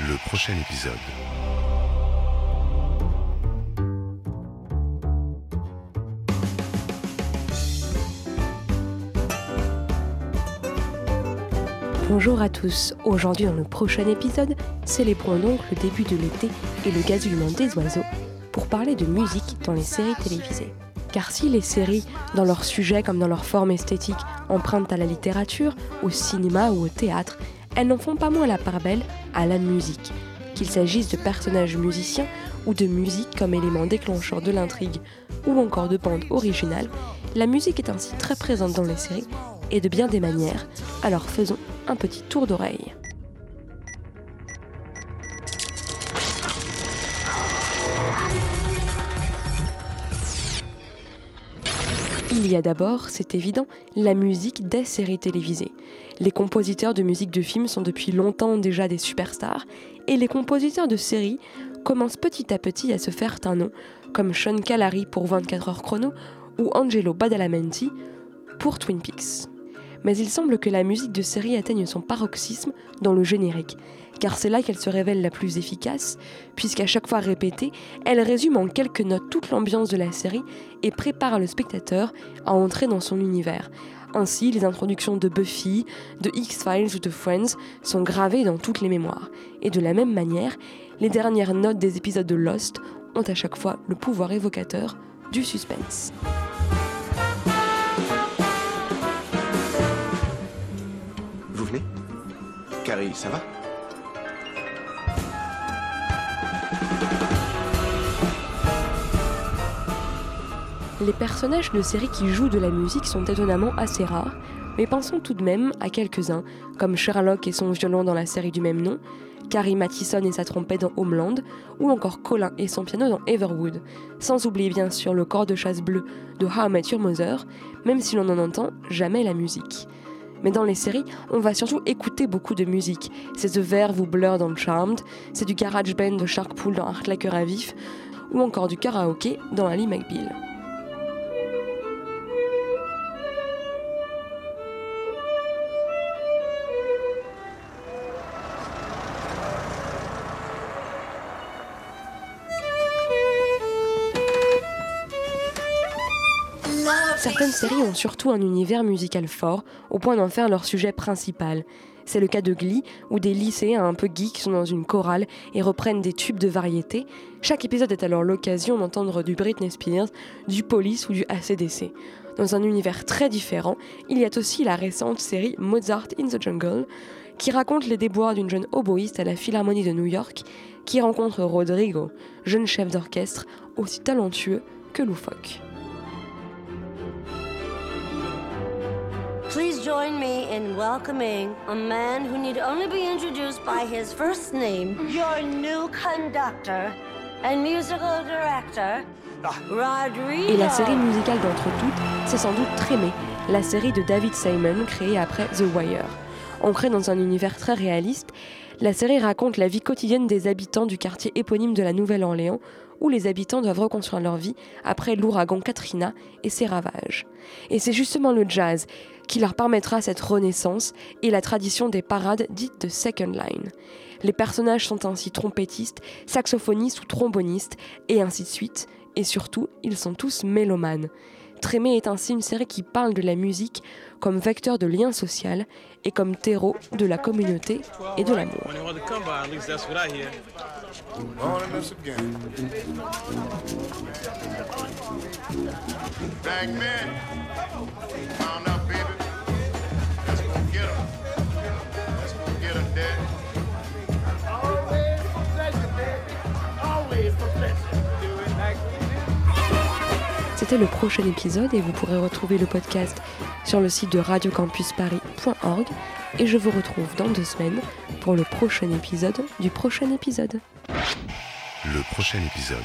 Le prochain épisode. Bonjour à tous, aujourd'hui dans le prochain épisode, célébrons donc le début de l'été et le gazouillement des oiseaux pour parler de musique dans les séries télévisées. Car si les séries, dans leur sujet comme dans leur forme esthétique, empruntent à la littérature, au cinéma ou au théâtre, elles n'en font pas moins la part belle à la musique, qu'il s'agisse de personnages musiciens ou de musique comme élément déclencheur de l'intrigue ou encore de bande originale, la musique est ainsi très présente dans les séries et de bien des manières, alors faisons un petit tour d'oreille. Il y a d'abord, c'est évident, la musique des séries télévisées. Les compositeurs de musique de films sont depuis longtemps déjà des superstars, et les compositeurs de séries commencent petit à petit à se faire un nom, comme Sean Calary pour 24 heures chrono ou Angelo Badalamenti pour Twin Peaks mais il semble que la musique de série atteigne son paroxysme dans le générique, car c'est là qu'elle se révèle la plus efficace, puisqu'à chaque fois répétée, elle résume en quelques notes toute l'ambiance de la série et prépare le spectateur à entrer dans son univers. Ainsi, les introductions de Buffy, de X-Files ou de Friends sont gravées dans toutes les mémoires. Et de la même manière, les dernières notes des épisodes de Lost ont à chaque fois le pouvoir évocateur du suspense. Carrie, ça va? Les personnages de séries qui jouent de la musique sont étonnamment assez rares, mais pensons tout de même à quelques-uns, comme Sherlock et son violon dans la série du même nom, Carrie Mathison et sa trompette dans Homeland, ou encore Colin et son piano dans Everwood, sans oublier bien sûr le corps de chasse bleu de How I même si l'on n'en entend jamais la musique. Mais dans les séries, on va surtout écouter beaucoup de musique. C'est The Verve ou Blur dans Charmed, c'est du garage band de Sharkpool dans Art Like à vif, ou encore du karaoké dans Ali McBeal. Certaines séries ont surtout un univers musical fort, au point d'en faire leur sujet principal. C'est le cas de Glee, où des lycéens un peu geeks sont dans une chorale et reprennent des tubes de variété. Chaque épisode est alors l'occasion d'entendre du Britney Spears, du Police ou du ACDC. Dans un univers très différent, il y a aussi la récente série Mozart in the Jungle, qui raconte les déboires d'une jeune oboïste à la Philharmonie de New York, qui rencontre Rodrigo, jeune chef d'orchestre aussi talentueux que loufoque. Join me in welcoming a man who need only be introduced by his first name, your new conductor and musical director, Rodrigo. Et la série musicale d'entre toutes, c'est sans doute Trémé, la série de David Simon créée après The Wire. Ancrée dans un univers très réaliste, la série raconte la vie quotidienne des habitants du quartier éponyme de la Nouvelle-Orléans, où les habitants doivent reconstruire leur vie après l'ouragan Katrina et ses ravages. Et c'est justement le jazz qui leur permettra cette renaissance et la tradition des parades dites de second line. Les personnages sont ainsi trompettistes, saxophonistes ou trombonistes, et ainsi de suite, et surtout, ils sont tous mélomanes. Trémé est ainsi une série qui parle de la musique comme vecteur de lien social et comme terreau de la communauté et de l'amour. C'était le prochain épisode et vous pourrez retrouver le podcast sur le site de radiocampusparis.org et je vous retrouve dans deux semaines pour le prochain épisode du prochain épisode. Le prochain épisode.